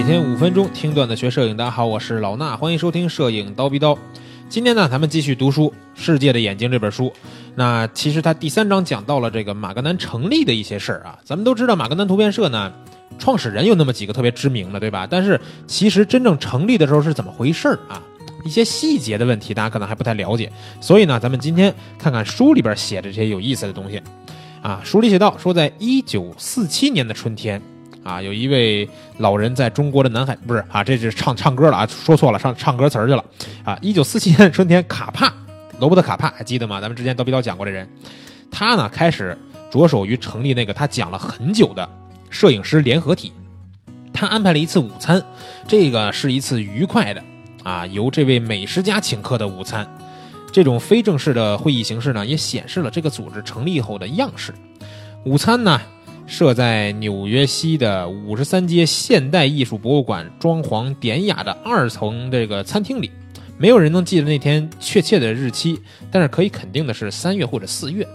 每天五分钟听段子学摄影，大家好，我是老衲，欢迎收听摄影刀逼刀。今天呢，咱们继续读书《世界的眼睛》这本书。那其实它第三章讲到了这个马格南成立的一些事儿啊。咱们都知道马格南图片社呢，创始人有那么几个特别知名的，对吧？但是其实真正成立的时候是怎么回事儿啊？一些细节的问题，大家可能还不太了解。所以呢，咱们今天看看书里边写的这些有意思的东西。啊，书里写到说，在一九四七年的春天。啊，有一位老人在中国的南海，不是啊，这是唱唱歌了啊，说错了，唱唱歌词儿去了啊。一九四七年春天，卡帕罗伯特卡帕还记得吗？咱们之前刀逼刀讲过这人，他呢开始着手于成立那个他讲了很久的摄影师联合体。他安排了一次午餐，这个是一次愉快的啊，由这位美食家请客的午餐。这种非正式的会议形式呢，也显示了这个组织成立后的样式。午餐呢？设在纽约西的五十三街现代艺术博物馆装潢典雅的二层这个餐厅里，没有人能记得那天确切的日期，但是可以肯定的是三月或者四月。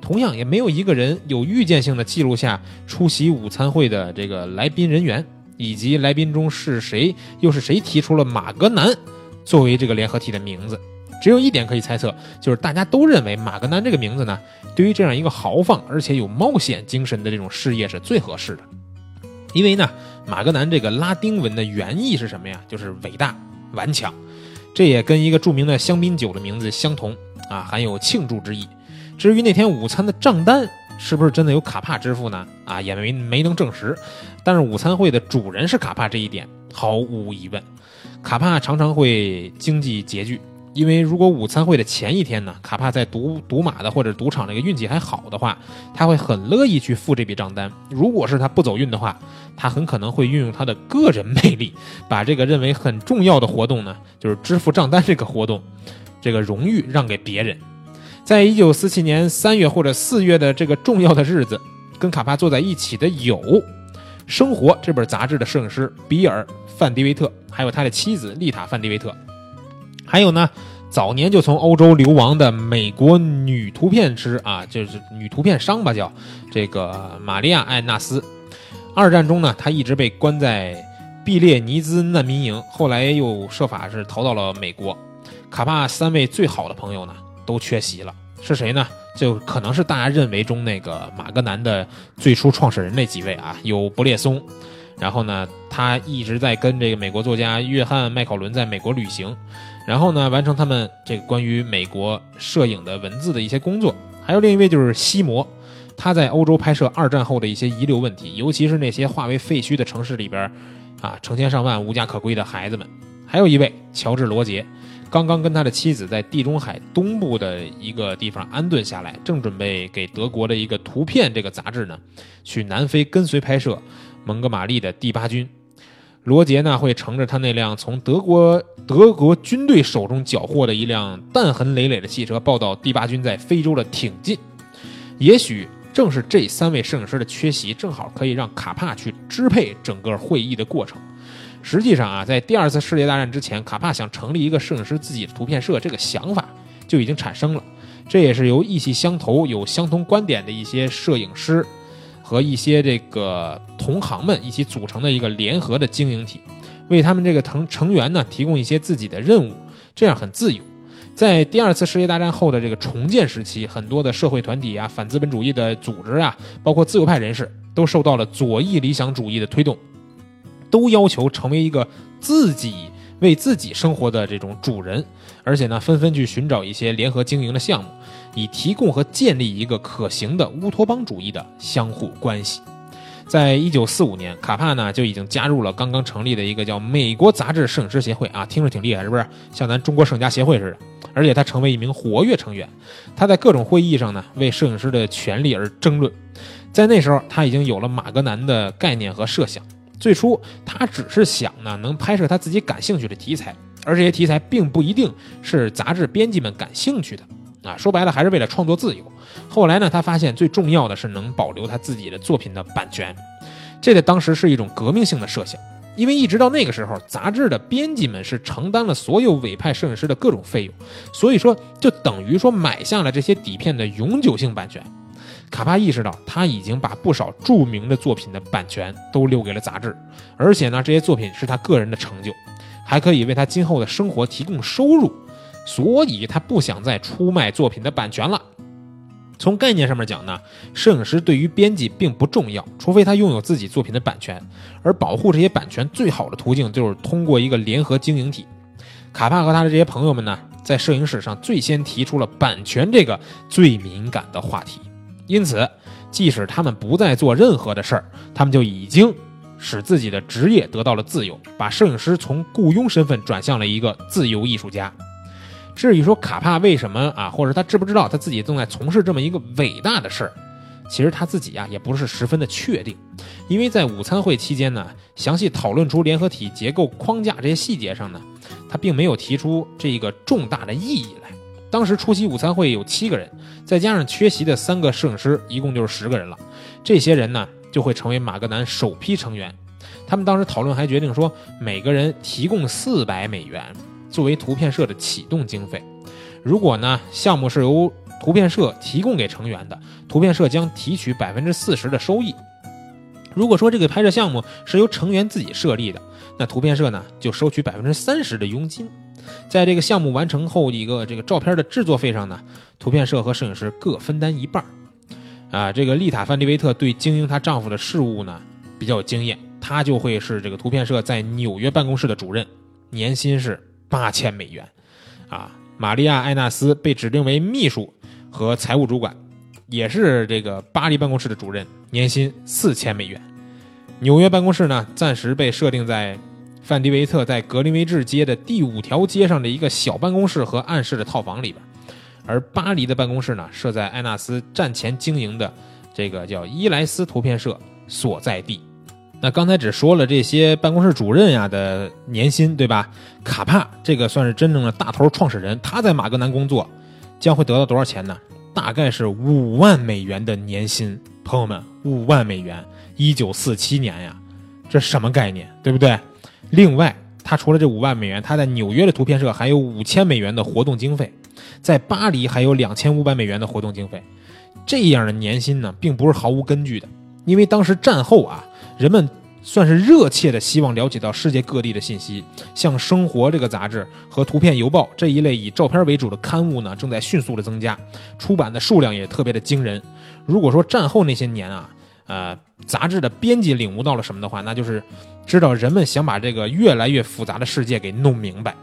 同样，也没有一个人有预见性的记录下出席午餐会的这个来宾人员，以及来宾中是谁，又是谁提出了马格南作为这个联合体的名字。只有一点可以猜测，就是大家都认为马格南这个名字呢，对于这样一个豪放而且有冒险精神的这种事业是最合适的。因为呢，马格南这个拉丁文的原意是什么呀？就是伟大、顽强。这也跟一个著名的香槟酒的名字相同啊，含有庆祝之意。至于那天午餐的账单是不是真的由卡帕支付呢？啊，也没没能证实。但是午餐会的主人是卡帕这一点毫无疑问。卡帕常常会经济拮据。因为如果午餐会的前一天呢，卡帕在赌赌马的或者赌场这个运气还好的话，他会很乐意去付这笔账单。如果是他不走运的话，他很可能会运用他的个人魅力，把这个认为很重要的活动呢，就是支付账单这个活动，这个荣誉让给别人。在一九四七年三月或者四月的这个重要的日子，跟卡帕坐在一起的有《生活》这本杂志的摄影师比尔·范迪维特，还有他的妻子丽塔·范迪维特。还有呢，早年就从欧洲流亡的美国女图片师啊，就是女图片商吧，叫这个玛利亚·艾纳斯。二战中呢，她一直被关在毕列尼兹难民营，后来又设法是逃到了美国。卡帕三位最好的朋友呢，都缺席了。是谁呢？就可能是大家认为中那个马格南的最初创始人那几位啊，有布列松。然后呢，他一直在跟这个美国作家约翰·麦考伦在美国旅行，然后呢，完成他们这个关于美国摄影的文字的一些工作。还有另一位就是西摩，他在欧洲拍摄二战后的一些遗留问题，尤其是那些化为废墟的城市里边，啊，成千上万无家可归的孩子们。还有一位乔治·罗杰，刚刚跟他的妻子在地中海东部的一个地方安顿下来，正准备给德国的一个图片这个杂志呢，去南非跟随拍摄。蒙哥马利的第八军，罗杰呢会乘着他那辆从德国德国军队手中缴获的一辆弹痕累累的汽车，报道第八军在非洲的挺进。也许正是这三位摄影师的缺席，正好可以让卡帕去支配整个会议的过程。实际上啊，在第二次世界大战之前，卡帕想成立一个摄影师自己的图片社，这个想法就已经产生了。这也是由意气相投、有相同观点的一些摄影师。和一些这个同行们一起组成的一个联合的经营体，为他们这个成成员呢提供一些自己的任务，这样很自由。在第二次世界大战后的这个重建时期，很多的社会团体啊、反资本主义的组织啊，包括自由派人士，都受到了左翼理想主义的推动，都要求成为一个自己为自己生活的这种主人，而且呢，纷纷去寻找一些联合经营的项目。以提供和建立一个可行的乌托邦主义的相互关系。在一九四五年，卡帕呢就已经加入了刚刚成立的一个叫美国杂志摄影师协会啊，听着挺厉害，是不是？像咱中国摄影家协会似的。而且他成为一名活跃成员，他在各种会议上呢为摄影师的权利而争论。在那时候，他已经有了马格南的概念和设想。最初，他只是想呢能拍摄他自己感兴趣的题材，而这些题材并不一定是杂志编辑们感兴趣的。啊，说白了还是为了创作自由。后来呢，他发现最重要的是能保留他自己的作品的版权，这在当时是一种革命性的设想。因为一直到那个时候，杂志的编辑们是承担了所有委派摄影师的各种费用，所以说就等于说买下了这些底片的永久性版权。卡帕意识到他已经把不少著名的作品的版权都留给了杂志，而且呢，这些作品是他个人的成就，还可以为他今后的生活提供收入，所以他不想再出卖作品的版权了。从概念上面讲呢，摄影师对于编辑并不重要，除非他拥有自己作品的版权。而保护这些版权最好的途径就是通过一个联合经营体。卡帕和他的这些朋友们呢，在摄影史上最先提出了版权这个最敏感的话题。因此，即使他们不再做任何的事儿，他们就已经使自己的职业得到了自由，把摄影师从雇佣身份转向了一个自由艺术家。至于说卡帕为什么啊，或者他知不知道他自己正在从事这么一个伟大的事儿，其实他自己呀也不是十分的确定，因为在午餐会期间呢，详细讨论出联合体结构框架这些细节上呢，他并没有提出这个重大的意义来。当时出席午餐会有七个人，再加上缺席的三个摄影师，一共就是十个人了。这些人呢就会成为马格南首批成员。他们当时讨论还决定说，每个人提供四百美元。作为图片社的启动经费，如果呢项目是由图片社提供给成员的，图片社将提取百分之四十的收益。如果说这个拍摄项目是由成员自己设立的，那图片社呢就收取百分之三十的佣金。在这个项目完成后一个这个照片的制作费上呢，图片社和摄影师各分担一半。啊，这个丽塔·范迪维特对经营她丈夫的事务呢比较有经验，她就会是这个图片社在纽约办公室的主任，年薪是。八千美元，啊，玛利亚·艾纳斯被指定为秘书和财务主管，也是这个巴黎办公室的主任，年薪四千美元。纽约办公室呢，暂时被设定在范迪维特在格林威治街的第五条街上的一个小办公室和暗室的套房里边，而巴黎的办公室呢，设在艾纳斯战前经营的这个叫伊莱斯图片社所在地。那刚才只说了这些办公室主任呀的年薪，对吧？卡帕这个算是真正的大头创始人，他在马格南工作，将会得到多少钱呢？大概是五万美元的年薪。朋友们，五万美元，一九四七年呀，这什么概念，对不对？另外，他除了这五万美元，他在纽约的图片社还有五千美元的活动经费，在巴黎还有两千五百美元的活动经费。这样的年薪呢，并不是毫无根据的，因为当时战后啊。人们算是热切的希望了解到世界各地的信息，像《生活》这个杂志和《图片邮报》这一类以照片为主的刊物呢，正在迅速的增加，出版的数量也特别的惊人。如果说战后那些年啊，呃，杂志的编辑领悟到了什么的话，那就是知道人们想把这个越来越复杂的世界给弄明白。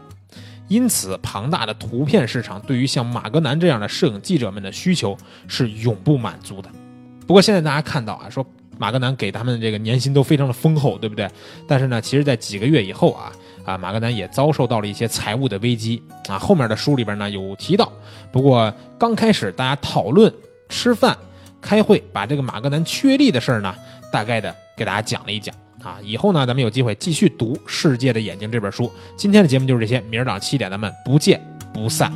因此，庞大的图片市场对于像马格南这样的摄影记者们的需求是永不满足的。不过现在大家看到啊，说。马格南给他们这个年薪都非常的丰厚，对不对？但是呢，其实，在几个月以后啊，啊，马格南也遭受到了一些财务的危机啊。后面的书里边呢有提到，不过刚开始大家讨论吃饭、开会，把这个马格南确立的事儿呢，大概的给大家讲了一讲啊。以后呢，咱们有机会继续读《世界的眼睛》这本书。今天的节目就是这些，明儿早上七点咱们不见不散。